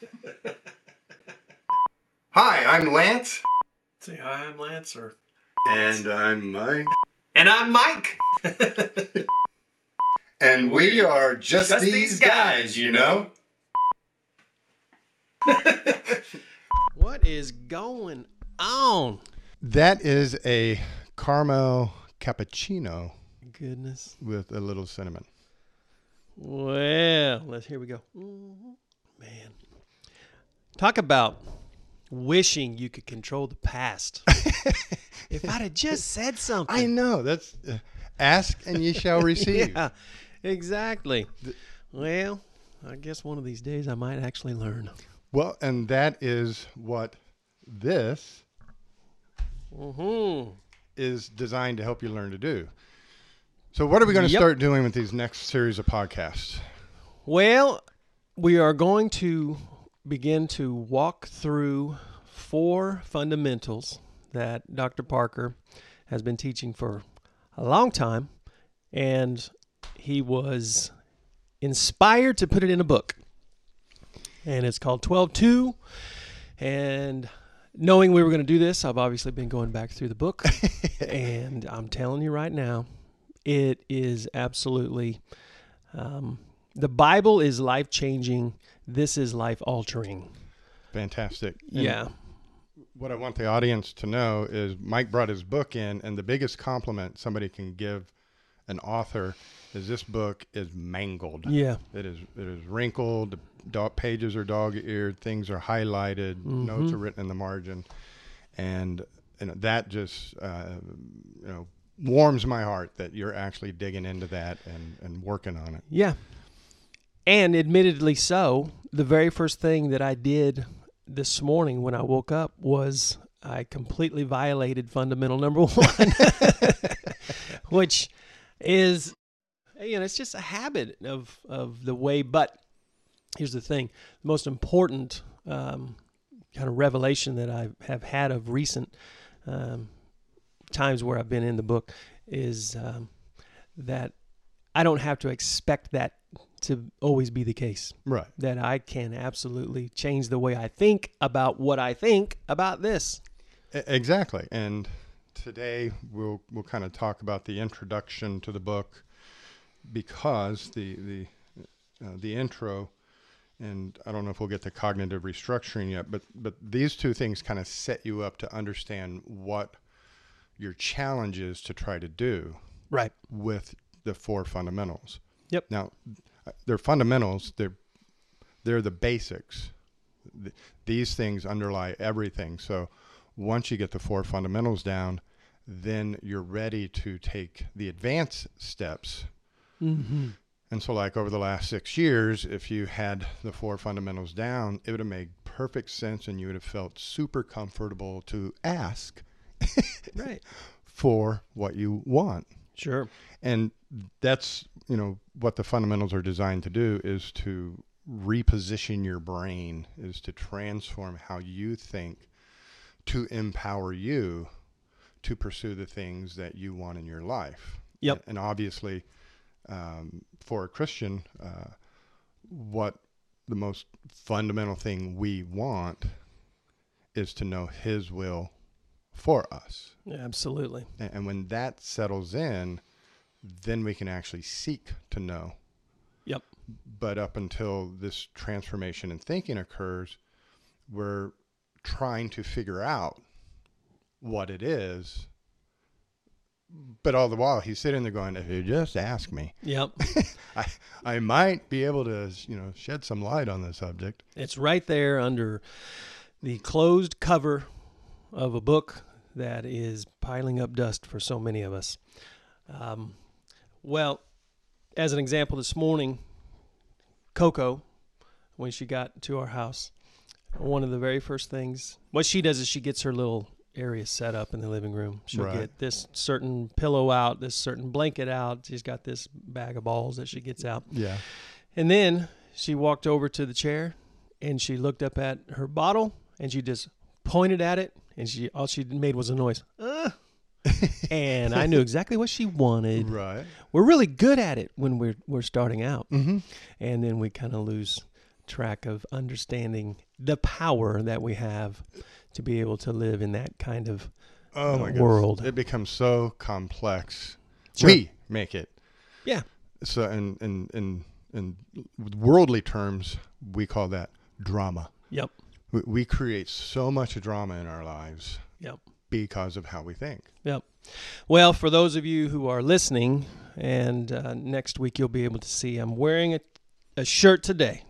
Hi, I'm Lance. Say hi, I'm Lance, or And I'm Mike. and I'm Mike. And we are just, Just these, these guys, guys, you know? what is going on? That is a caramel cappuccino Goodness. with a little cinnamon. Well, let's here we go. Mhm. Man, talk about wishing you could control the past. if I'd have just said something. I know. That's uh, ask and ye shall receive. Yeah, exactly. Well, I guess one of these days I might actually learn. Well, and that is what this hmm is designed to help you learn to do. So, what are we going to Yep. start doing with these next series of podcasts? Well, we are going to begin to walk through four fundamentals that Dr. Parker has been teaching for a long time, and he was inspired to put it in a book. And it's called 12 2. And knowing we were going to do this, I've obviously been going back through the book. and I'm telling you right now, it is absolutely um, the Bible is life changing. This is life altering. Fantastic. And Yeah. What I want the audience to know is Mike brought his book in, and the biggest compliment somebody can give an author is this book is mangled. Yeah. It is it is wrinkled. Dog, pages are dog-eared. Things are highlighted. Notes are written in the margin, and you know, that just uh, you know warms my heart that you're actually digging into that and and working on it. Yeah. And admittedly so, the very first thing that I did this morning when I woke up was I completely violated fundamental number one, which is, you know, it's just a habit of, of the way. But here's the thing the most important um, kind of revelation that I have had of recent um, times where I've been in the book is um, that I don't have to expect that to always be the case. Right. That I can absolutely change the way I think about what I think about this. Exactly. And today we'll we'll kind of talk about the introduction to the book because the the uh, the intro and I don't know if we'll get to cognitive restructuring yet, but but these two things kind of set you up to understand what your challenge is to try to do Right. with the four fundamentals. Yep. Now, they're fundamentals. They're they're the basics. Th- These things underlie everything. So once you get the four fundamentals down, then you're ready to take the advanced steps. Mm-hmm. And so, like over the last six years, if you had the four fundamentals down, it would have made perfect sense, and you would have felt super comfortable to ask Right. for what you want. Sure. and that's you know what the fundamentals are designed to do is to reposition your brain is to transform how you think to empower you to pursue the things that you want in your life Yep. and obviously um, for a christian uh, what the most fundamental thing we want is to know his will for us Absolutely. a- And when that settles in, then we can actually seek to know. Yep. But up until this transformation in thinking occurs, we're trying to figure out what it is. But all the while, he's sitting there going, "If you just ask me, Yep. I, I might be able to, you know, shed some light on the subject." it's right there under the closed cover of a book that is piling up dust for so many of us. Um, well, as an example, this morning, Coco, when she got to our house, one of the very first things, what she does is she gets her little area set up in the living room. She'll Right. get this certain pillow out, this certain blanket out. She's got this bag of balls that she gets out. Yeah. And then she walked over to the chair and she looked up at her bottle and she just pointed at it and she all she made was a noise. "Uh." And I knew exactly what she wanted. Right. We're really good at it when we're we're starting out. Mm-hmm. And then we kind of lose track of understanding the power that we have to be able to live in that kind of oh uh, my goodness. world. It becomes so complex. Sure. We make it. Yeah. So in in in in worldly terms, we call that drama. Yep. We, we create so much drama in our lives Yep. Because of how we think. Yep. Well, for those of you who are listening, and uh, next week you'll be able to see I'm wearing a, a shirt today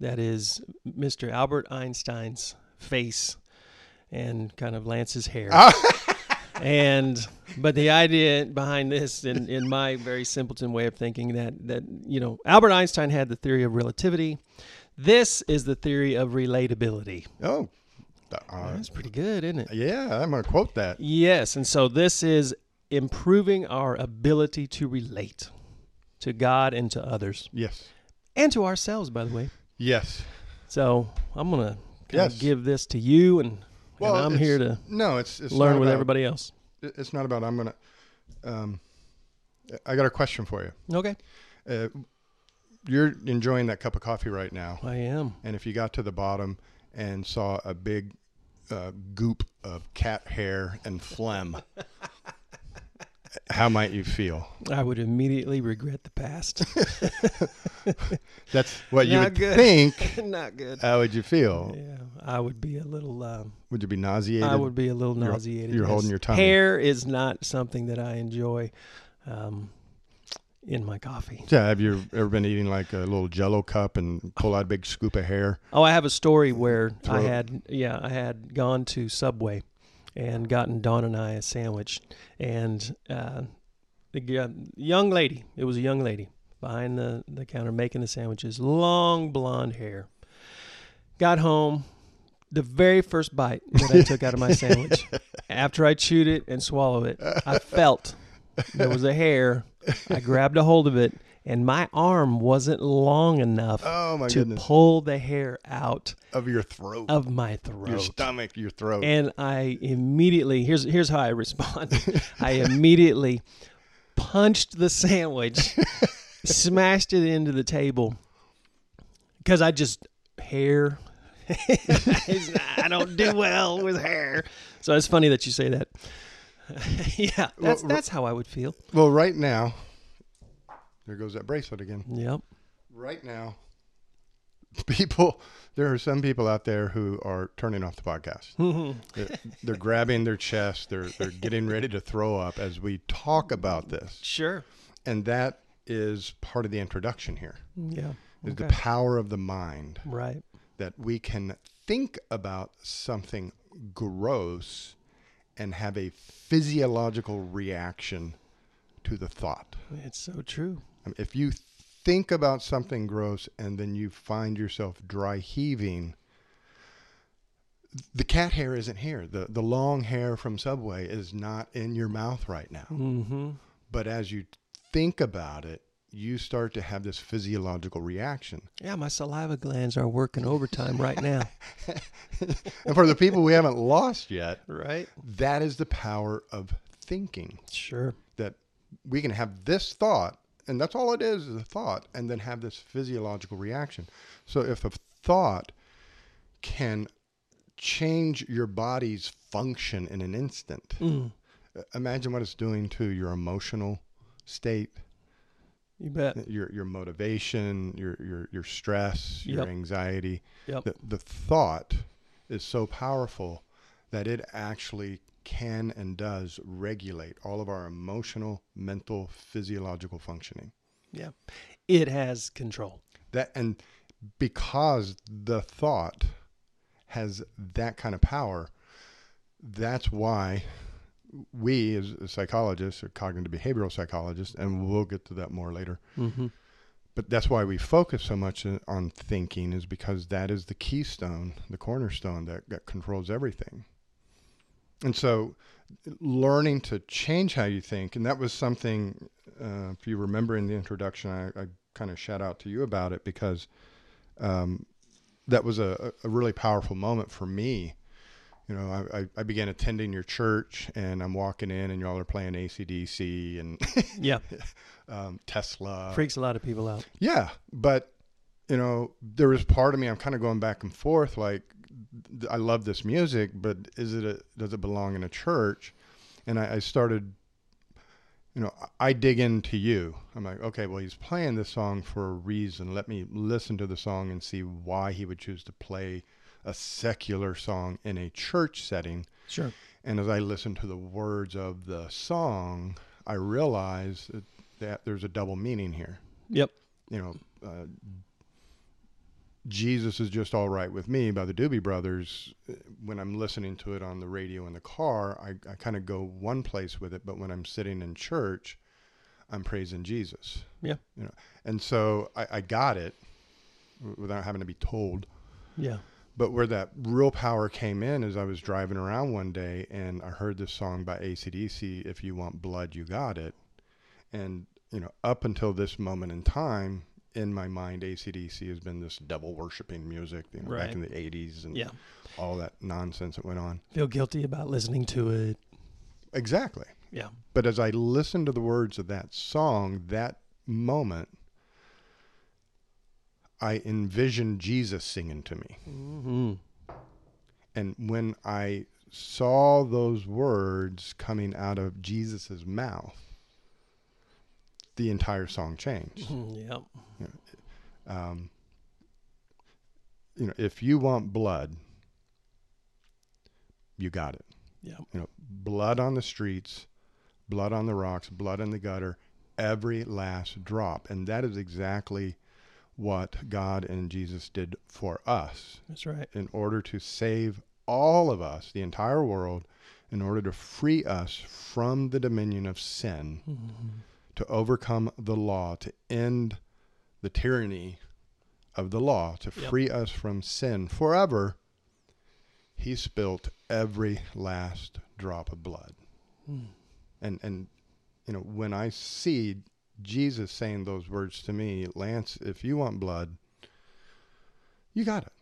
that is Mr. Albert Einstein's face and kind of Lance's hair. and but the idea behind this in, in my very simpleton way of thinking that that you know Albert Einstein had the theory of relativity. This is the theory of relatability. Oh, uh, That's pretty good, isn't it? yeah, I'm going to quote that. Yes, and so this is improving our ability to relate to God and to others Yes. and to ourselves, by the way. Yes. So I'm gonna kind Yes. give this to you, and, Well, and I'm here to No, it's, it's learn with about- everybody else. It's not about I'm going to. Um, I got a question for you. Okay, Uh, you're enjoying that cup of coffee right now, I am. and if you got to the bottom and saw a big uh, goop of cat hair and phlegm, how might you feel? I would immediately regret the past. That's what you Not would good. think. Not good. How would you feel? Yeah, I would be a little. Um, Would you be nauseated? I would be a little You're- nauseated. you're holding your tummy. Hair is not something that I enjoy um, in my coffee. Yeah. Have you ever been eating like a little Jello cup and pull out a big scoop of hair? Oh, I have a story where I had yeah, I had gone to Subway and gotten Dawn and I a sandwich, and uh, the young lady, it was a young lady behind the the counter making the sandwiches, long blonde hair. Got home, the very first bite that I took out of my sandwich, after I chewed it and swallowed it, I felt there was a hair. I grabbed a hold of it, and my arm wasn't long enough Oh to goodness! pull the hair out Of your throat, of my throat. your stomach, your throat. And I immediately here's here's how I responded. I immediately punched the sandwich, smashed it into the table because I just hair. I don't do well with hair, so it's funny that you say that. yeah, that's Well, that's how I would feel. well, right now, there goes that bracelet again. Yep. Right now, people, there are some people out there who are turning off the podcast. they're, they're grabbing their chest. They're they're getting ready to throw up as we talk about this, Sure. and that is part of the introduction here. Yeah. Is the power of the mind Right. that we can think about something gross and have a physiological reaction to the thought. It's so true. I mean, if you think about something gross and then you find yourself dry heaving, the cat hair isn't here. The the long hair from Subway is not in your mouth right now. Mm-hmm. But as you think about it, you start to have this physiological reaction. Yeah, my saliva glands are working overtime right now. And for the people we haven't lost yet, right? that is the power of thinking. Sure. That we can have this thought, and that's all it is, is a thought, and then have this physiological reaction. So if a thought can change your body's function in an instant, Mm, imagine what it's doing to your emotional state, you bet. your your motivation, your your your stress, your Yep. anxiety. Yep. The, the thought is so powerful that it actually can and does regulate all of our emotional, mental, physiological functioning. Yeah. It has control. That and because the thought has that kind of power, that's why we as psychologists or cognitive behavioral psychologists, and we'll get to that more later, Mm-hmm. but that's why we focus so much on thinking is because that is the keystone the cornerstone that, that controls everything and so learning to change how you think and that was something uh, if you remember in the introduction i, I kind of shout out to you about it because um, that was a, a really powerful moment for me you know, I, I, began attending your church and I'm walking in and y'all are playing ACDC and Yeah. um, Tesla. Freaks a lot of people out. Yeah, but you know, there was part of me I'm kind of going back and forth. Like, I love this music, but is it a, does it belong in a church? And I, I started, you know, I dig into you. I'm like, okay, well, he's playing this song for a reason. Let me listen to the song and see why he would choose to play a secular song in a church setting. Sure. And as I listened to the words of the song, I realized that, that there's a double meaning here. Yep. You know, uh, Jesus is just all right with me by the Doobie Brothers. When I'm listening to it on the radio in the car, I, I kind of go one place with it, but when I'm sitting in church, I'm praising Jesus. Yeah. You know, and so I, I got it without having to be told. Yeah. But where that real power came in is I was driving around one day and I heard this song by ACDC, If You Want Blood, You Got It. And, you know, up until this moment in time, in my mind, ACDC has been this devil worshiping music, you know, Right. back in the 80s and Yeah. all that nonsense that went on. Feel guilty about listening to it. Exactly. Yeah. But as I listened to the words of that song, that moment, I envisioned Jesus singing to me. Mm-hmm. And when I saw those words coming out of Jesus' mouth, the entire song changed. Yep. Um, you know, if you want blood, you got it. Yep. You know, blood on the streets, blood on the rocks, blood in the gutter, every last drop. And that is exactly what God and Jesus did for us That's right. in order to save all of us, the entire world, in order to free us from the dominion of sin, Mm-hmm. to overcome the law, to end the tyranny of the law, to Yep. free us from sin forever. He spilt every last drop of blood. Mm. And and you know, when I see Jesus saying those words to me, Lance, if you want blood, you got it.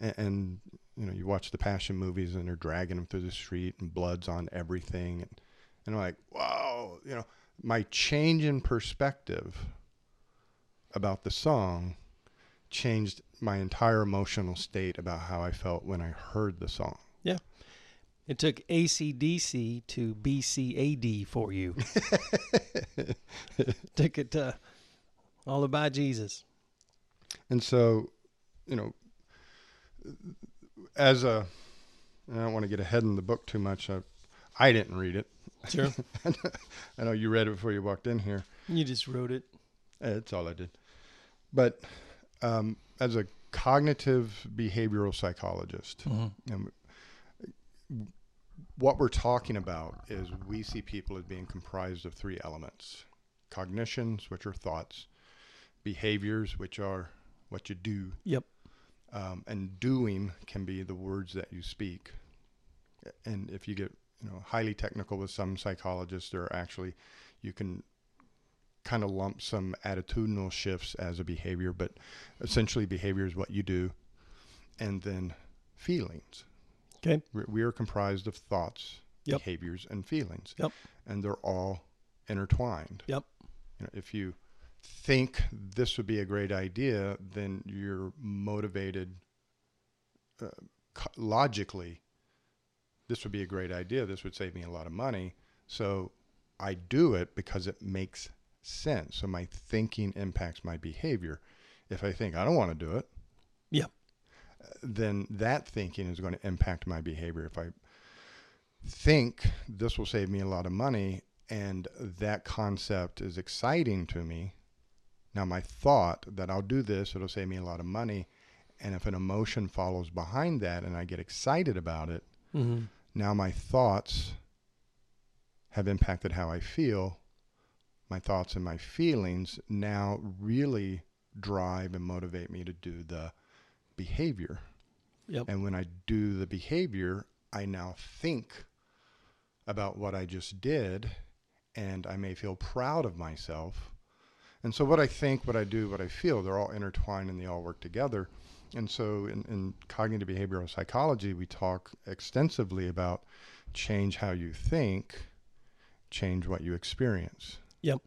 And, and you know, you watch the passion movies and they're dragging him through the street and blood's on everything and and I'm like, "Whoa, you know, my change in perspective about the song changed my entire emotional state about how I felt when I heard the song. It took ACDC to BCAD for you. took it to all about Jesus. And so, you know, as a, I don't want to get ahead in the book too much. I, I didn't read it. Sure. I know you read it before you walked in here. you just wrote it. That's all I did. But um, as a cognitive behavioral psychologist, um, what we're talking about is we see people as being comprised of three elements cognitions, which are thoughts, behaviors, which are what you do, Yep. um, and doing can be the words that you speak. And if you get you know highly technical with some psychologists, there are actually you can kind of lump some attitudinal shifts as a behavior, but essentially behavior is what you do, and then feelings. Okay. We- are comprised of thoughts, Yep. behaviors, and feelings, Yep. and they're all intertwined. Yep. You know, if you think this would be a great idea, then you're motivated uh, logically. This would be a great idea. This would save me a lot of money. So I do it because it makes sense. So my thinking impacts my behavior. If I think I don't want to do it, Yep. Then that thinking is going to impact my behavior. If I think this will save me a lot of money and that concept is exciting to me, now my thought that I'll do this, it'll save me a lot of money. And if an emotion follows behind that and I get excited about it, Mm-hmm. now my thoughts have impacted how I feel. My thoughts and my feelings now really drive and motivate me to do the behavior. Yep. And when I do the behavior, I now think about what I just did and I may feel proud of myself. And so, what I think, what I do, what I feel, they're all intertwined and they all work together. And so, in, in cognitive behavioral psychology, we talk extensively about change how you think, change what you experience. Yep.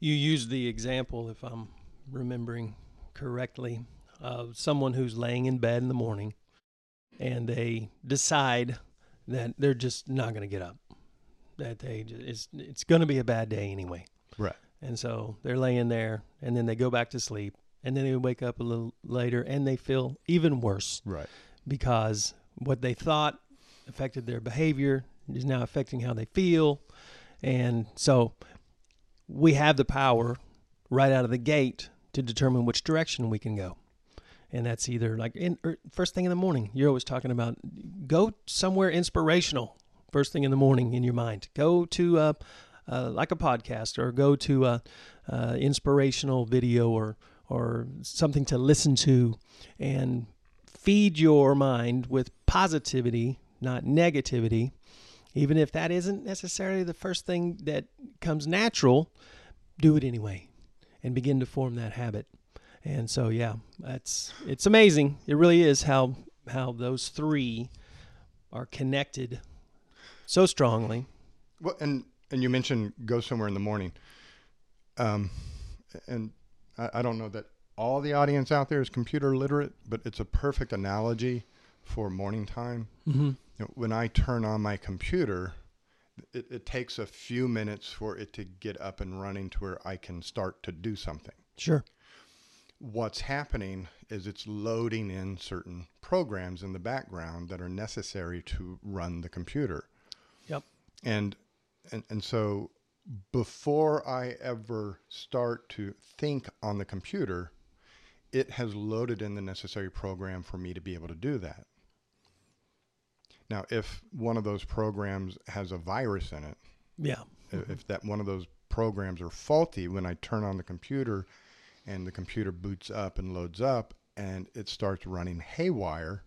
You used the example, if I'm remembering correctly of someone who's laying in bed in the morning and they decide that they're just not going to get up. That they ju- it's it's going to be a bad day anyway. Right. And so they're laying there and then they go back to sleep and then they wake up a little later and they feel even worse Right. because what they thought affected their behavior is now affecting how they feel. And so we have the power right out of the gate to determine which direction we can go. And that's either like in er, first thing in the morning. You're always talking about go somewhere inspirational first thing in the morning in your mind. Go to uh, uh, like a podcast or go to a, uh inspirational video or or something to listen to and feed your mind with positivity, not negativity, even if that isn't necessarily the first thing that comes natural, do it anyway and begin to form that habit. And so yeah, that's it's amazing. It really is how how those three are connected so strongly. Well, and and you mentioned go somewhere in the morning, um, and I, I don't know that all the audience out there is computer literate, but it's a perfect analogy for morning time. Mm-hmm. You know, when I turn on my computer, it, it takes a few minutes for it to get up and running to where I can start to do something. Sure. What's happening is it's loading in certain programs in the background that are necessary to run the computer. Yep. And and, and so before I ever start to think on the computer, it has loaded in the necessary program for me to be able to do that. Now, if one of those programs has a virus in it, Yeah. i- if that one of those programs are faulty when I turn on the computer and the computer boots up and loads up and it starts running haywire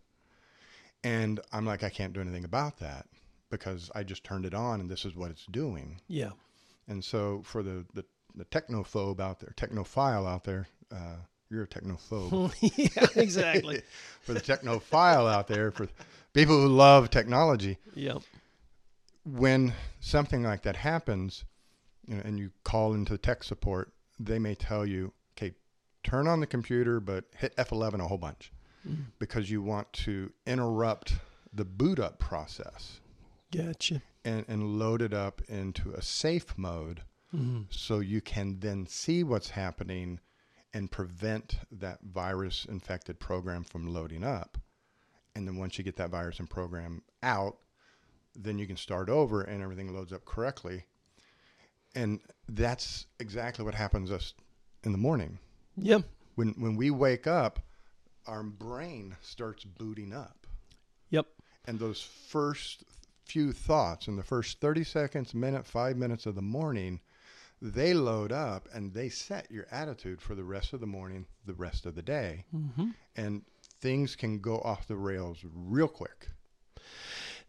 and I'm like I can't do anything about that because I just turned it on and this is what it's doing. Yeah. And so for the the, the technophobe out there, technophile out there, uh, you're a technophobe. yeah, exactly. for the technophile out there, for people who love technology, yep. when something like that happens, you know, and you call into tech support, they may tell you, "Okay, turn on the computer, but hit F11 a whole bunch," because you want to interrupt the boot up process Gotcha. and, and load it up into a safe mode, Mm-hmm. so you can then see what's happening and prevent that virus infected program from loading up. And then once you get that virus and program out, then you can start over and everything loads up correctly. And that's exactly what happens us in the morning. Yep. When when we wake up, our brain starts booting up. Yep. And those first few thoughts in the first 30 seconds, minute, 5 minutes of the morning, they load up and they set your attitude for the rest of the morning, the rest of the day. Mm-hmm. And things can go off the rails real quick.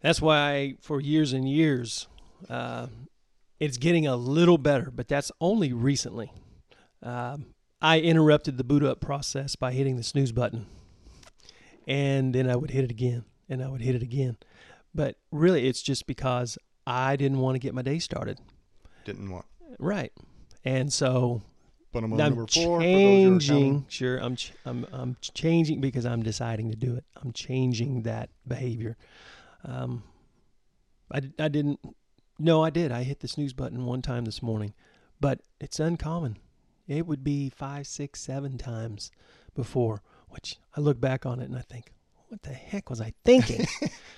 That's why for years and years, uh, it's getting a little better, but that's only recently. Um, I interrupted the boot up process by hitting the snooze button, and then I would hit it again, and I would hit it again. But really, it's just because I didn't want to get my day started. Didn't want. Right. And so But I'm on I'm number four. for those who are changing. Sure, I'm ch- I'm I'm changing because I'm deciding to do it. I'm changing that behavior. Um, I I didn't. No, I did. I hit the snooze button one time this morning, but it's uncommon. It would be five, six, seven times before, which I look back on it and I think, what the heck was I thinking?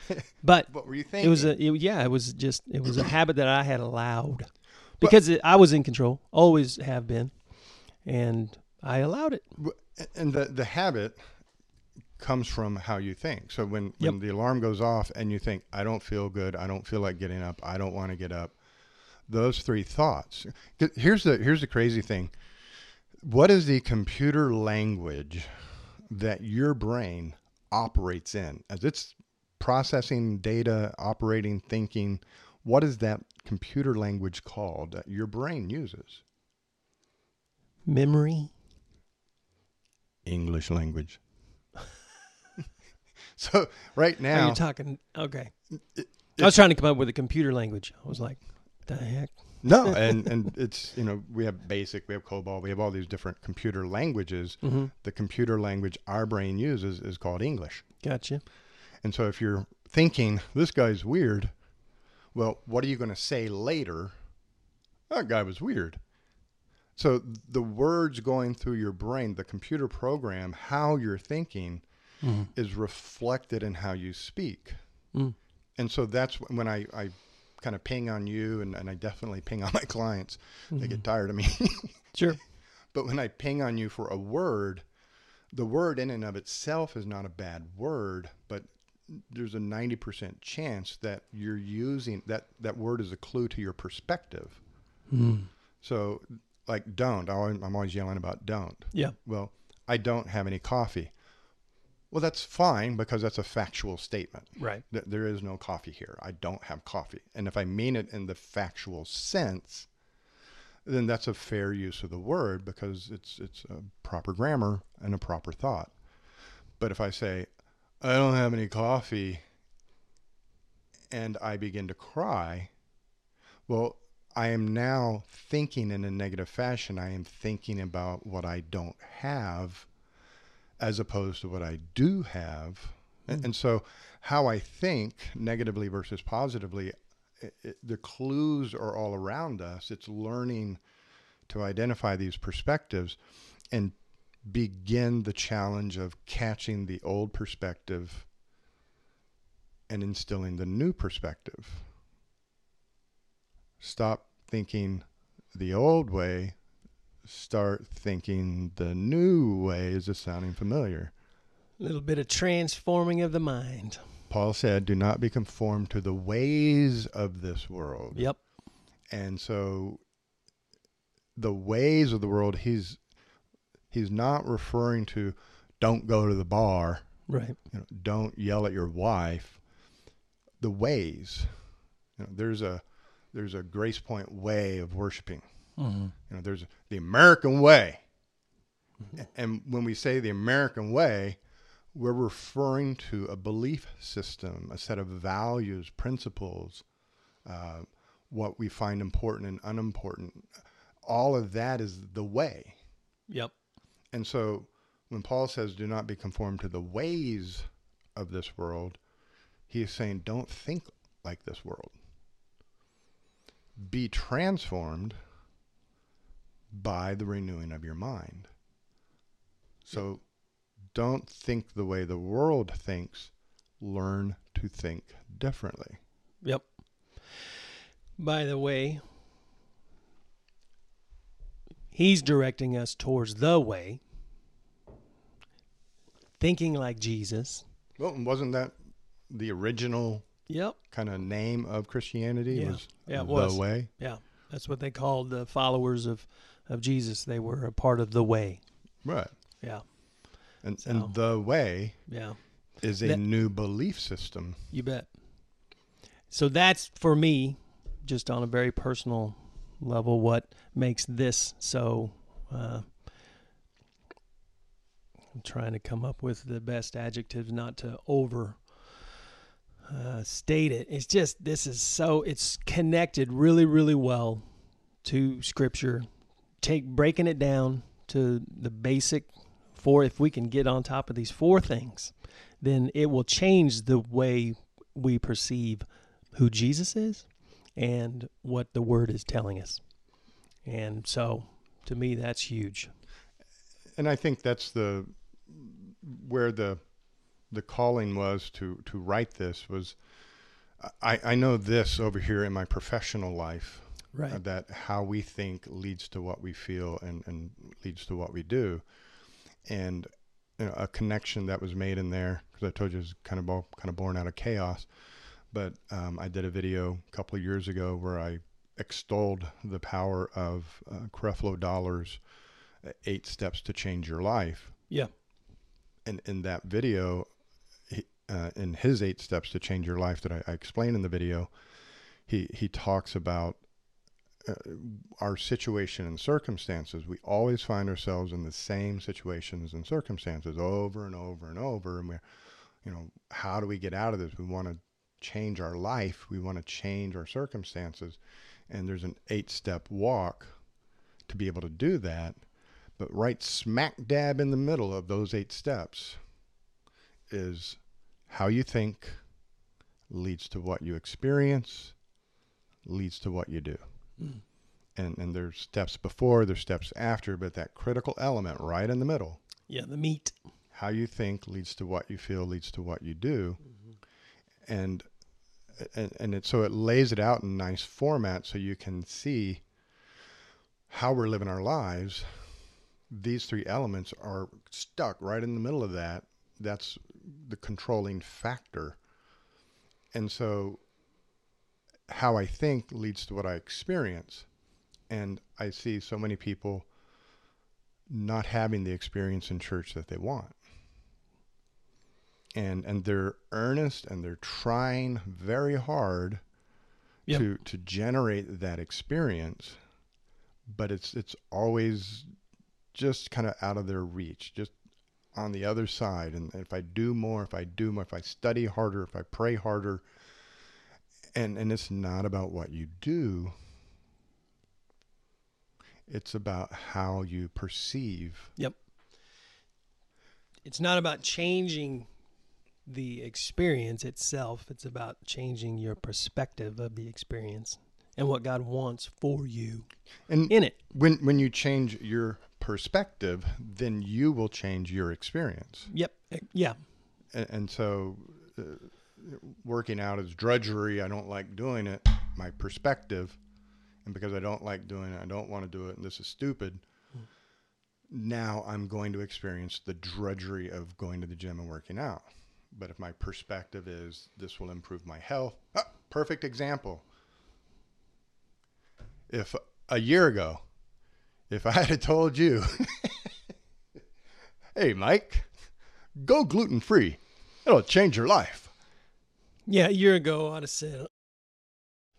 but What were you thinking? it was a it, yeah it was just it was a habit that i had allowed because it, i was in control always have been and i allowed it and the the habit comes from how you think. So when, when Yep. the alarm goes off and you think, I don't feel good, I don't feel like getting up, I don't want to get up, those three thoughts. Here's the here's the crazy thing. What is the computer language that your brain operates in as it's processing data, operating, thinking? What is that computer language called that your brain uses? memory English language. so right Are now, you talking okay i was trying to come up with a computer language i was like the heck No, and and it's you know we have basic, we have COBOL, we have all these different computer languages. Mm-hmm. The computer language our brain uses is called English. Gotcha. And so if you're thinking this guy's weird, well, what are you going to say later? That guy was weird. So the words going through your brain, the computer program, how you're thinking Mm-hmm. is reflected in how you speak. Mm. And so that's when I, I kind of ping on you and, and I definitely ping on my clients. They get tired of me. Sure. but when I ping on you for a word, the word in and of itself is not a bad word, but there's a 90% chance that you're using that, that word as a clue to your perspective. Mm. So, like, don't. I'm always yelling about don't. Yeah. Well, I don't have any coffee. Well, that's fine because that's a factual statement. Right. Th- There is no coffee here. I don't have coffee. And if I mean it in the factual sense, then that's a fair use of the word because it's it's a proper grammar and a proper thought. But if I say I don't have any coffee and I begin to cry, well, I am now thinking in a negative fashion. I am thinking about what I don't have as opposed to what I do have. And, and so, how I think negatively versus positively, it, it, the clues are all around us. It's learning to identify these perspectives and begin the challenge of catching the old perspective and instilling the new perspective. Stop thinking the old way start thinking the new way. Is this sounding familiar? A little bit of transforming of the mind. Paul said, Do not be conformed to the ways of this world. Yep. And so the ways of the world, he's he's not referring to don't go to the bar, Right. you know, don't yell at your wife. The ways. You know, there's a there's a grace point way of worshiping. Mm-hmm. You know, there's the American way. And when we say the American way, we're referring to a belief system, a set of values, principles, uh, what we find important and unimportant. All of that is the way. Yep. And so when Paul says, do not be conformed to the ways of this world, he is saying, don't think like this world. Be transformed by the renewing of your mind. So don't think the way the world thinks, learn to think differently. Yep. By the way, he's directing us towards the way, thinking like Jesus. Well, wasn't that the original Yep. kind of name of Christianity? Yeah. Was Yeah, it the was. way? Yeah. That's what they called the followers of, of Jesus. They were a part of the way. Right. Yeah. And, So- and the way Yeah. is a That- new belief system. You bet. So that's for me, just on a very personal level, what makes this so. Uh, I'm trying to come up with the best adjectives not to over uh, state it. It's just this is so it's connected really really well to Scripture. Take breaking it down to the basic four. If we can get on top of these four things, then it will change the way we perceive who Jesus is and what the Word is telling us. And so, to me, that's huge. and I think that's the where the the calling was to to write this was I, I know this over here in my professional life Right. uh, that how we think leads to what we feel and, and leads to what we do and you know, a connection that was made in there because I told you it was kind of kind of born out of chaos but um, I did a video a couple of years ago where I extolled the power of uh, Creflo Dollar's uh, eight steps to change your life Yeah. and in that video, he, uh, in his eight steps to change your life that I, I explain in the video, he he talks about Uh, our situation and circumstances. We always find ourselves in the same situations and circumstances over and over and over, and we're, you know, how do we get out of this? We want to change our life. We want to change our circumstances, and there's an eight step walk to be able to do that. But right smack dab in the middle of those eight steps is how you think leads to what you experience, leads to what you do. Mm. And, and there's steps before, there's steps after, but that critical element right in the middle. Yeah, the meat. how you think leads to what you feel leads to what you do. And and, and it, so it lays it out in nice format so you can see how we're living our lives. These three elements are stuck right in the middle of that. That's the controlling factor. And so how i think leads to what i experience. And i see so many people not having the experience in church that they want. And and they're earnest and they're trying very hard Yep. to to generate that experience but it's it's always just kind of out of their reach just on the other side. And if i do more if i do more if i study harder if i pray harder and and it's not about what you do it's about how you perceive yep It's not about changing the experience itself. It's about changing your perspective of the experience and what God wants for you and in it. when when you change your perspective then you will change your experience Yep. Yeah. and, and so uh, working out is drudgery i don't like doing it my perspective and because i don't like doing it i don't want to do it and this is stupid now i'm going to experience the drudgery of going to the gym and working out. But if my perspective is this will improve my health ah, perfect example. If a year ago if i had told you hey mike go gluten free it'll change your life Yeah. A year ago, I'd have said,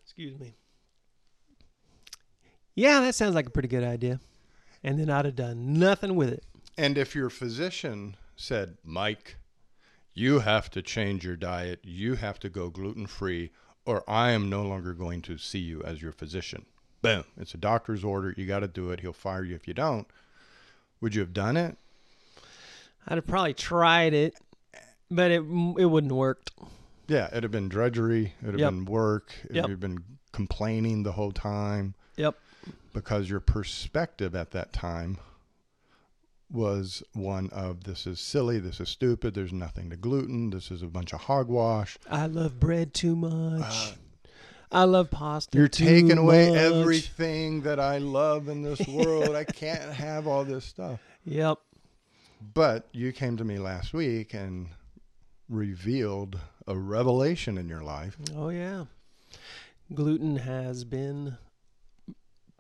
excuse me. Yeah, that sounds like a pretty good idea. And then I'd have done nothing with it. And if your physician said, Mike, you have to change your diet, you have to go gluten free, or I am no longer going to see you as your physician. Boom. It's a doctor's order. You got to do it. He'll fire you if you don't. Would you have done it? I'd have probably tried it, but it it wouldn't have worked. Yeah, it'd have been drudgery. It'd have Yep. been work. It'd Yep. have been complaining the whole time Yep. because your perspective at that time was one of this is silly, this is stupid, there's nothing to gluten, this is a bunch of hogwash. I love bread too much. Uh, I love pasta. You're taking away much. everything that I love in this world. I can't have all this stuff. Yep. But you came to me last week and revealed a revelation in your life. Oh yeah. Gluten has been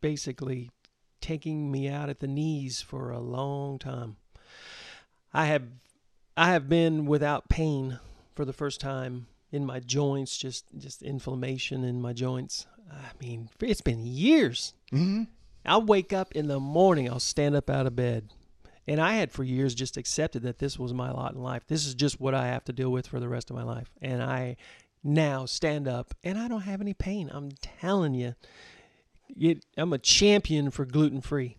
basically taking me out at the knees for a long time. I have I have been without pain for the first time in my joints, just just inflammation in my joints. I mean, it's been years. Mm-hmm. I'll wake up in the morning, I'll stand up out of bed. And I had for years just accepted that this was my lot in life. This is just what I have to deal with for the rest of my life. And I now stand up and I don't have any pain. I'm telling you. It, I'm a champion for gluten free.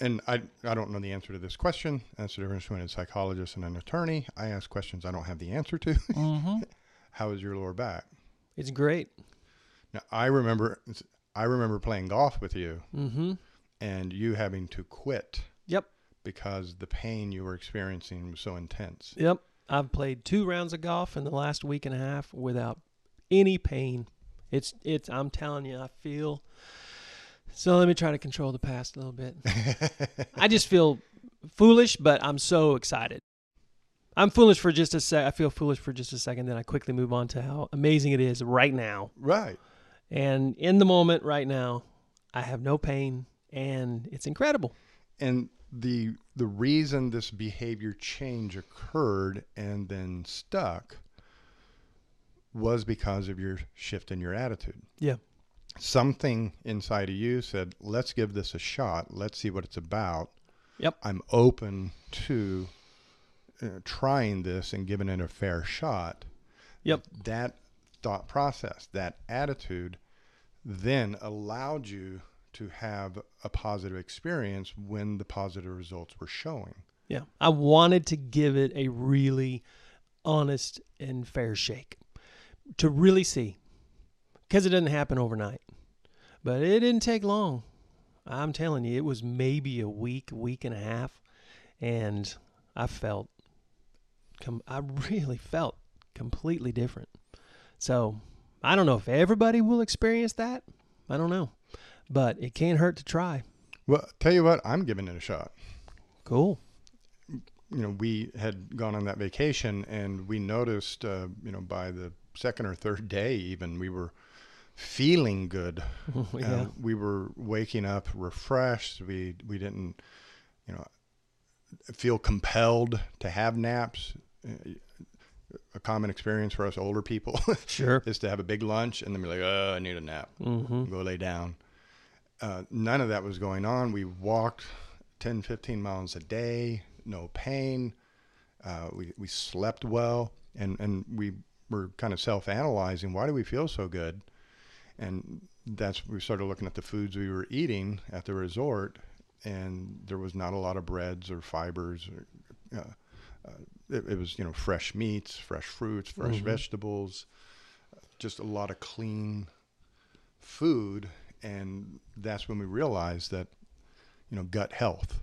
And I, I don't know the answer to this question. That's the difference between a psychologist and an attorney. I ask questions I don't have the answer to. Mm-hmm. How is your lower back? It's great. Now, I remember I remember playing golf with you Mm-hmm. and you having to quit Yep. Because the pain you were experiencing was so intense. Yep. I've played two rounds of golf in the last week and a half without any pain. It's it's I'm telling you, I feel so let me try to control the past a little bit. I just feel foolish, but I'm so excited. I'm foolish for just a sec. I feel foolish for just a second, then I quickly move on to how amazing it is right now. right. And in the moment, right now, I have no pain, and it's incredible. and the the reason this behavior change occurred and then stuck was because of your shift in your attitude. Yeah. Something inside of you said, "Let's give this a shot. Let's see what it's about." Yep. I'm open to uh, trying this and giving it a fair shot. Yep. That thought process, that attitude, then allowed you to have a positive experience when the positive results were showing. Yeah. I wanted to give it a really honest and fair shake to really see because it doesn't happen overnight. But it didn't take long. I'm telling you, it was maybe a week, week and a half, and I felt, com- I really felt completely different. So I don't know if everybody will experience that. I don't know, but it can't hurt to try. Well, tell you what, I'm giving it a shot. Cool. You know, we had gone on that vacation and we noticed, uh, you know, by the second or third day, even we were feeling good. yeah. Uh, we were waking up refreshed. We we didn't, you know, feel compelled to have naps. Uh, A common experience for us older people Sure. is to have a big lunch and then be like, "Oh, I need a nap." Mm-hmm. Go lay down. Uh, none of that was going on. We walked 10, 15 miles a day, no pain. Uh, we we slept well, and and we were kind of self-analyzing. Why do we feel so good? and that's we started looking at the foods we were eating at the resort, and there was not a lot of breads or fibers. Or, uh, uh, it, it was you know fresh meats, fresh fruits, fresh Mhm. vegetables, just a lot of clean food, and that's when we realized that you know gut health,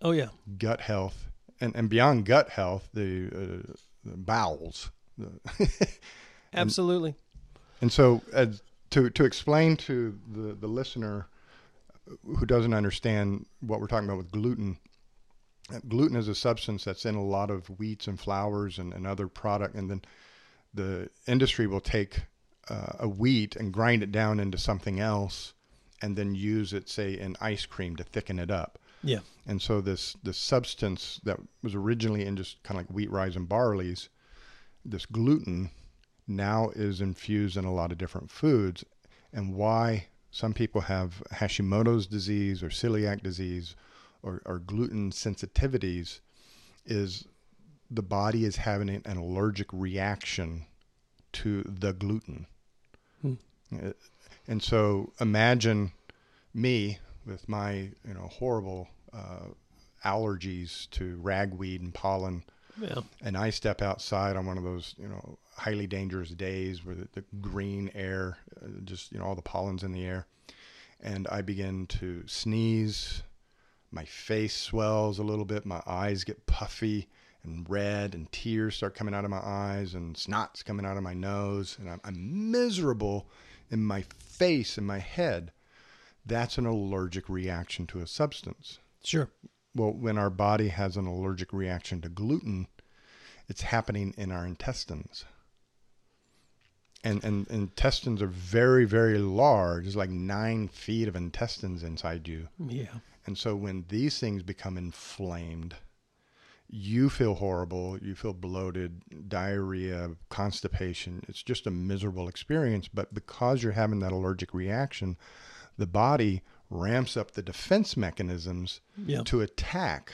Oh yeah. gut health, and and beyond gut health, the, uh, the bowels. The Absolutely. And so, as to to explain to the the listener who doesn't understand what we're talking about with gluten, uh, gluten is a substance that's in a lot of wheats and flours and, and other product, and then the industry will take uh, a wheat and grind it down into something else, and then use it, say, in ice cream to thicken it up. Yeah. And so this this substance that was originally in just kind of like wheat, rye, and barley's, this gluten now is infused in a lot of different foods. And why some people have Hashimoto's disease or celiac disease or, or gluten sensitivities is the body is having an allergic reaction to the gluten. Uh, And so imagine me with my you know horrible uh, allergies to ragweed and pollen Yeah. and I step outside on one of those, you know, highly dangerous days where the, the green air, uh, just, you know, all the pollen's in the air. And I begin to sneeze. My face swells a little bit. My eyes get puffy and red, and tears start coming out of my eyes, and snot's coming out of my nose. And I'm, I'm miserable in my face and my head. That's an allergic reaction to a substance. Sure. Well, when our body has an allergic reaction to gluten, it's happening in our intestines. And, and intestines are very, very large. It's like nine feet of intestines inside you. Yeah. And so when these things become inflamed, you feel horrible, you feel bloated, diarrhea, constipation. It's just a miserable experience. But because you're having that allergic reaction, the body ramps up the defense mechanisms Yeah. to attack.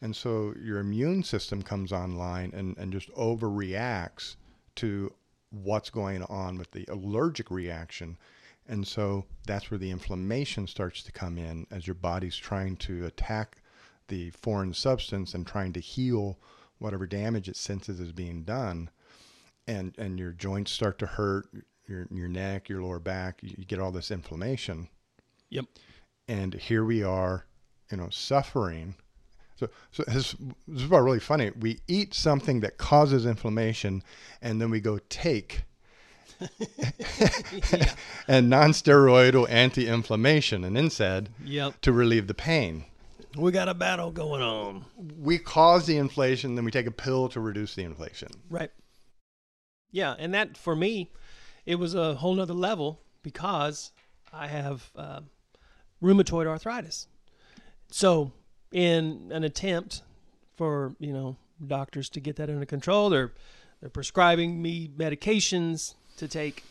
And so your immune system comes online and, and just overreacts to what's going on with the allergic reaction. And so that's where the inflammation starts to come in as your body's trying to attack the foreign substance and trying to heal whatever damage it senses is being done. And, and your joints start to hurt, your, your neck, your lower back, you, get all this inflammation Yep. and here we are, you know, suffering. So, so this, this is really funny. We eat something that causes inflammation, and then we go take yeah. and non-steroidal anti-inflammation, an NSAID, Yep. to relieve the pain. We got a battle going on. We cause the inflation, then we take a pill to reduce the inflation. Right. Yeah, and that for me, it was a whole nother level because I have uh, rheumatoid arthritis. So, in an attempt for you know doctors to get that under control, they're they're prescribing me medications to take,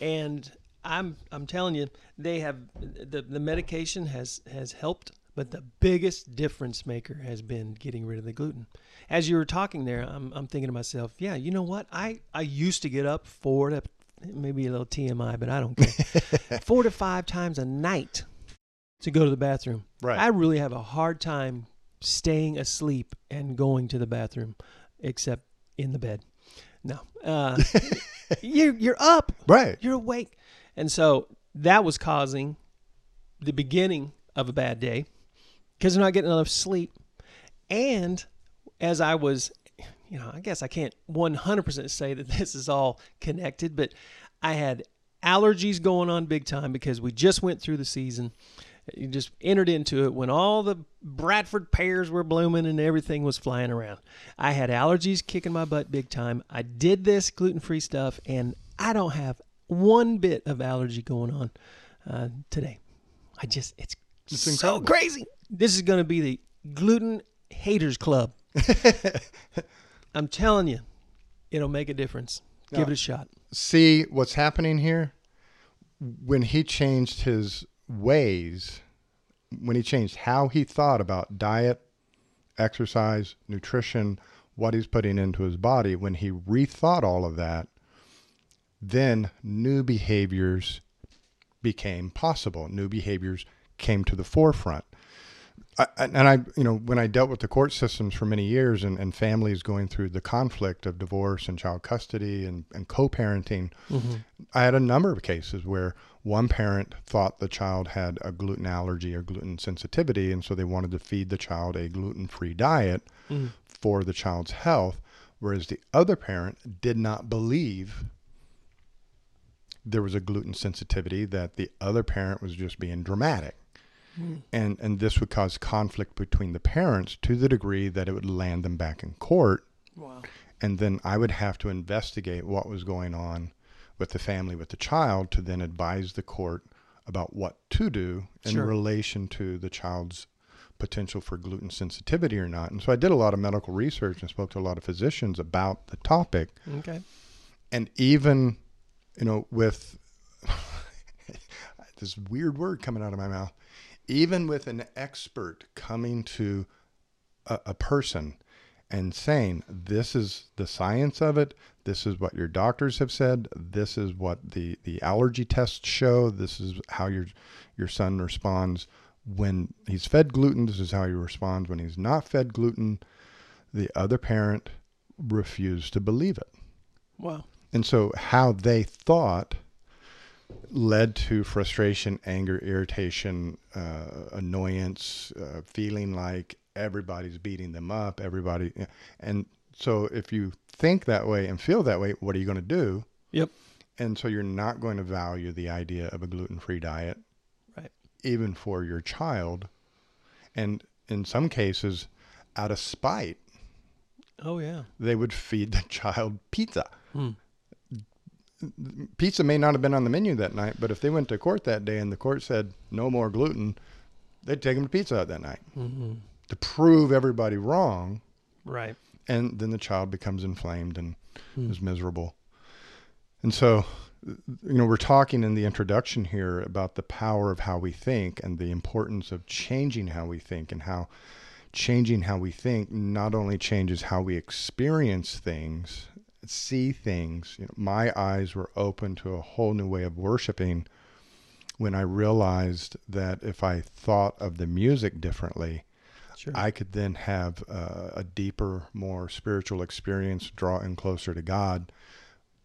and I'm I'm telling you, they have the the medication has has helped, but the biggest difference maker has been getting rid of the gluten. As you were talking there, I'm I'm thinking to myself, yeah, you know what? I I used to get up four to maybe a little TMI, but I don't care. Four to five times a night to go to the bathroom. Right. I really have a hard time staying asleep and going to the bathroom, except in the bed. No, uh, you're you're up, right. you're awake, and so that was causing the beginning of a bad day because they're not getting enough sleep. And as I was, you know, I guess I can't 100% say that this is all connected, but I had allergies going on big time because we just went through the season. You just entered into it when all the Bradford pears were blooming and everything was flying around. I had allergies kicking my butt big time. I did this gluten free stuff, and I don't have one bit of allergy going on uh, today. I just, it's, It's so crazy. This is going to be the gluten haters club. I'm telling you, it'll make a difference. Give it a shot. See what's happening here? When he changed his ways, when he changed how he thought about diet, exercise, nutrition, what he's putting into his body, when he rethought all of that, then new behaviors became possible. New behaviors came to the forefront. I, and I, you know, when I dealt with the court systems for many years and, and families going through the conflict of divorce and child custody and, and co-parenting, mm-hmm. I had a number of cases where one parent thought the child had a gluten allergy or gluten sensitivity, and so they wanted to feed the child a gluten-free diet mm-hmm. for the child's health, whereas the other parent did not believe there was a gluten sensitivity, that the other parent was just being dramatic. And, and this would cause conflict between the parents to the degree that it would land them back in court Wow. and then I would have to investigate what was going on with the family, with the child, to then advise the court about what to do in Sure. relation to the child's potential for gluten sensitivity or not. And so I did a lot of medical research and spoke to a lot of physicians about the topic. Okay. And even, you know, with this weird word coming out of my mouth, even with an expert coming to a, a person and saying, this is the science of it, this is what your doctors have said, this is what the, the allergy tests show, this is how your, your son responds when he's fed gluten, this is how he responds when he's not fed gluten. The other parent refused to believe it. Wow. And so, how they thought led to frustration, anger, irritation, uh, annoyance, uh, feeling like everybody's beating them up, everybody. And so, if you think that way and feel that way, what are you going to do? Yep. And so, you're not going to value the idea of a gluten free diet, Right. even for your child. And in some cases, out of spite, Oh yeah. they would feed the child pizza. Hmm. Pizza may not have been on the menu that night, but if they went to court that day and the court said no more gluten, they'd take them to Pizza Hut that night hmm to prove everybody wrong. Right. And then the child becomes inflamed and Hmm. is miserable. And so, you know, we're talking in the introduction here about the power of how we think and the importance of changing how we think and how changing how we think not only changes how we experience things, see things. You know, my eyes were open to a whole new way of worshiping when I realized that if I thought of the music differently, Sure. I could then have uh, a deeper, more spiritual experience, draw in closer to God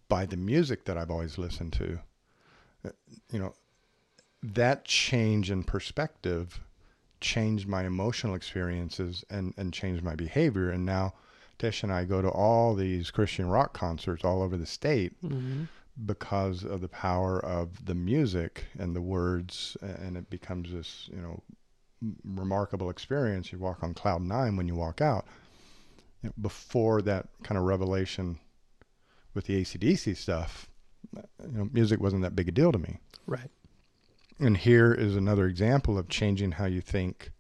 by the music that I've always listened to. Uh, You know, that change in perspective changed my emotional experiences and, and changed my behavior. And now Tish and I go to all these Christian rock concerts all over the state hmm because of the power of the music and the words and it becomes this you know remarkable experience. You walk on cloud nine when you walk out. You know, before that kind of revelation with the acdc stuff you know music wasn't that big a deal to me. Right. and here is another example of changing how you think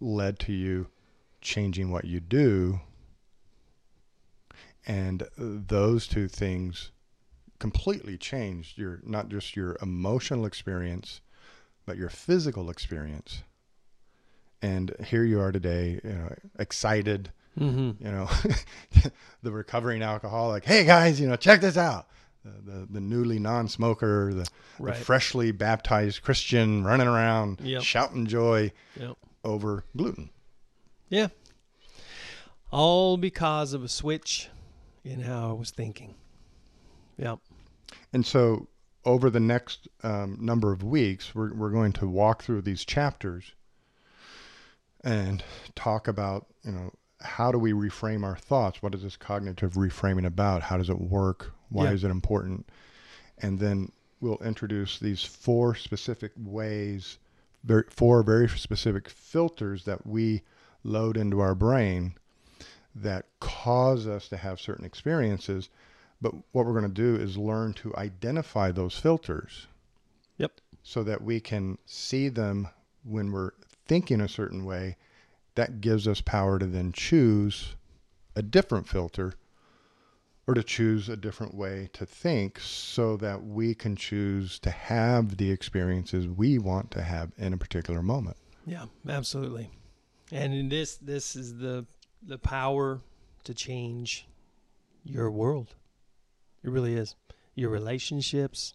led to you changing what you do and those two things completely changed your not just your emotional experience but your physical experience and here you are today you know excited hmm you know the recovering alcoholic hey guys you know check this out the, the, the newly non-smoker, the, Right. the freshly baptized Christian running around Yep. shouting joy Yep. over gluten. Yeah. All because of a switch in how I was thinking. Yep. And so, over the next um, number of weeks, we're, we're going to walk through these chapters and talk about, you know, how do we reframe our thoughts? What is this cognitive reframing about? How does it work? Why Yeah. is it important? And then we'll introduce these four specific ways, very, four very specific filters that we load into our brain that cause us to have certain experiences. But what we're going to do is learn to identify those filters Yep. so that we can see them when we're thinking a certain way. That gives us power to then choose a different filter or to choose a different way to think so that we can choose to have the experiences we want to have in a particular moment. Yeah, absolutely. And in this this is the the power to change your world. It really is. Your relationships,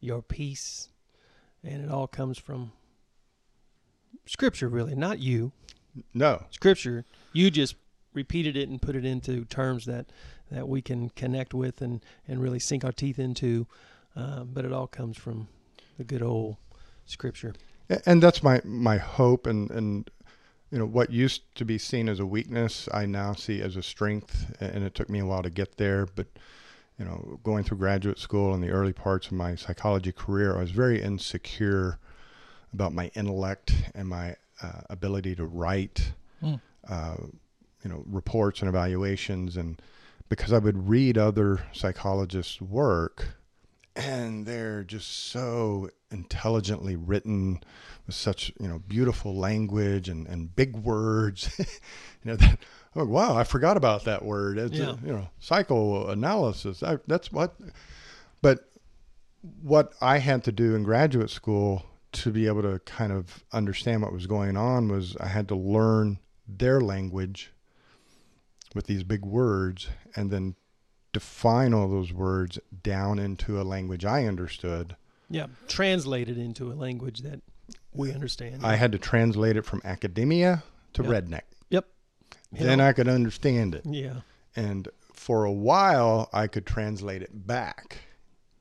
your peace, and it all comes from scripture really, not you. No, Scripture. You just repeated it and put it into terms that that we can connect with and and really sink our teeth into. Um, but it all comes from the good old scripture. And that's my my hope and and you know what used to be seen as a weakness i now see as a strength and it took me a while to get there but you know going through graduate school and the early parts of my psychology career i was very insecure about my intellect and my uh, ability to write Mm. uh, you know reports and evaluations and because i would read other psychologists work and they're just so intelligently written with such you know beautiful language and, and big words. You know that oh wow i forgot about that word. It's Yeah. a, you know psychoanalysis. I, that's what but what i had to do in graduate school to be able to kind of understand what was going on was i had to learn their language with these big words and then define all those words down into a language I understood. Yeah, translated into a language that we understand. I had to translate it from academia to Yep. redneck. Yep. You Then know? I could understand it. yeah. And for a while, I could translate it back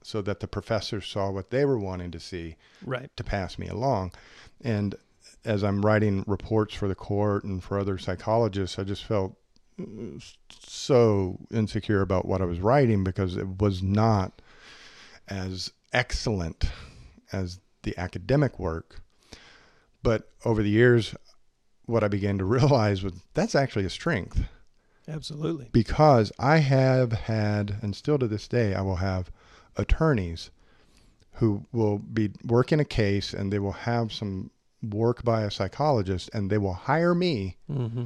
so that the professors saw what they were wanting to see Right. to pass me along. And as I'm writing reports for the court and for other psychologists, I just felt so insecure about what I was writing because it was not as excellent as the academic work. But over the years, what I began to realize was that's actually a strength Absolutely. because I have had, and still to this day, I will have attorneys who will be working a case and they will have some work by a psychologist and they will hire me hmm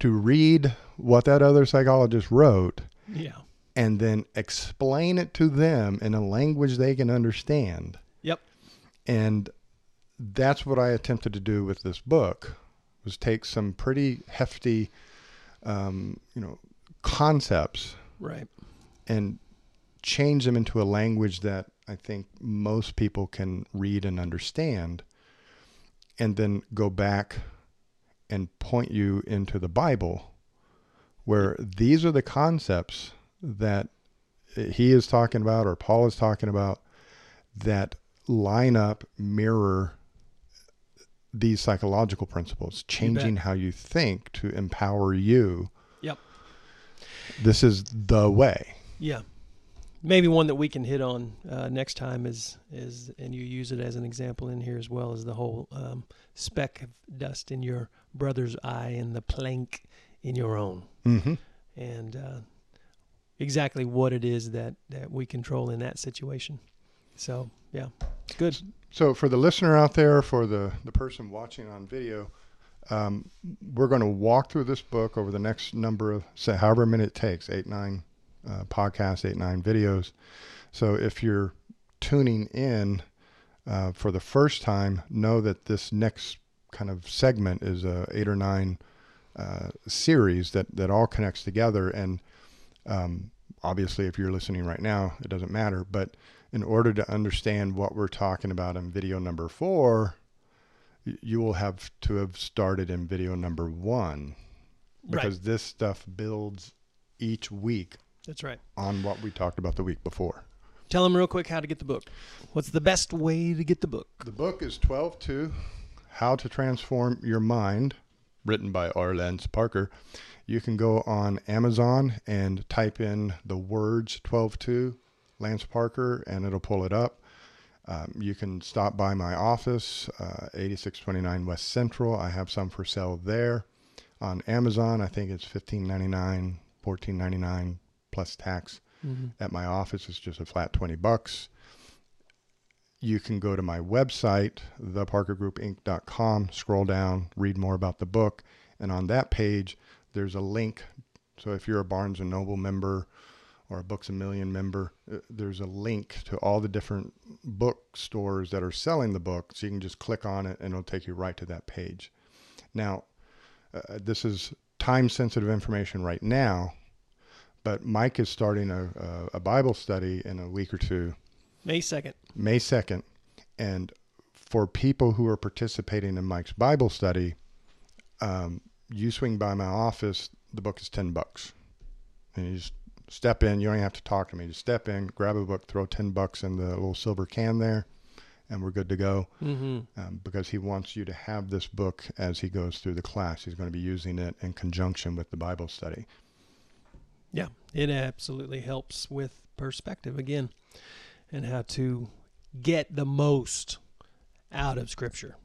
to read what that other psychologist wrote Yeah. and then explain it to them in a language they can understand. Yep. And that's what I attempted to do with this book was take some pretty hefty um, you know concepts Right. and change them into a language that I think most people can read and understand, and then go back and point you into the Bible, where these are the concepts that he is talking about or Paul is talking about that line up, mirror these psychological principles, changing how you think to empower you. Yep. This is the way. Yeah. Maybe one that we can hit on uh, next time is is and you use it as an example in here as well as the whole um, speck of dust in your brother's eye and the plank in your own, Mm-hmm. and uh, exactly what it is that that we control in that situation. So yeah, it's good. So for the listener out there, for the, the person watching on video, um, we're going to walk through this book over the next number of, say, however many it takes, eight, nine uh, podcasts, eight, nine videos. So if you're tuning in uh, for the first time, know that this next kind of segment is a eight or nine uh, series that, that all connects together. And um, obviously, if you're listening right now, it doesn't matter. But in order to understand what we're talking about in video number four, you will have to have started in video number one because right. this stuff builds each week That's right. on what we talked about the week before. Tell them real quick how to get the book. What's the best way to get the book? The book is 12 2 How to Transform Your Mind, written by R. Lance Parker. You can go on Amazon and type in the words 12 2 Lance Parker, and it'll pull it up. Um, you can stop by my office, uh, 8629 West Central. I have some for sale there. On Amazon, I think it's $15.99, $14.99 plus tax. At my office, it's just a flat 20 bucks you can go to my website, theparkergroupinc.com, scroll down, read more about the book, and on that page, there's a link. So if you're a Barnes and Noble member or a Books a Million member, uh, there's a link to all the different bookstores that are selling the book. So you can just click on it and it'll take you right to that page. Now, uh, this is time sensitive information right now, but Mike is starting a, a, a Bible study in a week or two May 2nd. May 2nd. And for people who are participating in Mike's Bible study, um, you swing by my office, the book is 10 bucks. And you just step in, you don't even have to talk to me. Just step in, grab a book, throw 10 bucks in the little silver can there, and we're good to go. Mm-hmm. Um, because he wants you to have this book as he goes through the class. He's going to be using it in conjunction with the Bible study. Yeah, it absolutely helps with perspective again and how to get the most out of Scripture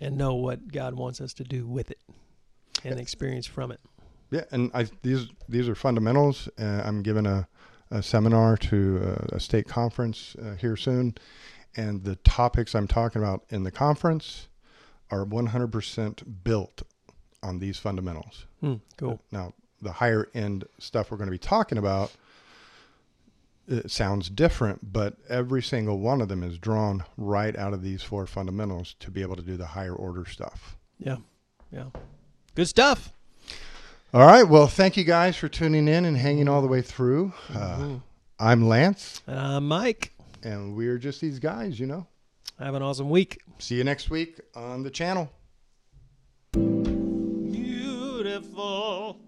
and know what God wants us to do with it and experience from it. Yeah, and I, these these are fundamentals. Uh, I'm giving a, a seminar to a, a state conference uh, here soon, and the topics I'm talking about in the conference are 100% built on these fundamentals. Hmm, cool. Now, the higher end stuff we're going to be talking about it sounds different, but every single one of them is drawn right out of these four fundamentals to be able to do the higher order stuff. Yeah, yeah. Good stuff. All right. Well, thank you guys for tuning in and hanging all the way through. Uh, I'm Lance, And I'm Mike. and we're just these guys, you know. Have an awesome week. See you next week on the channel. Beautiful.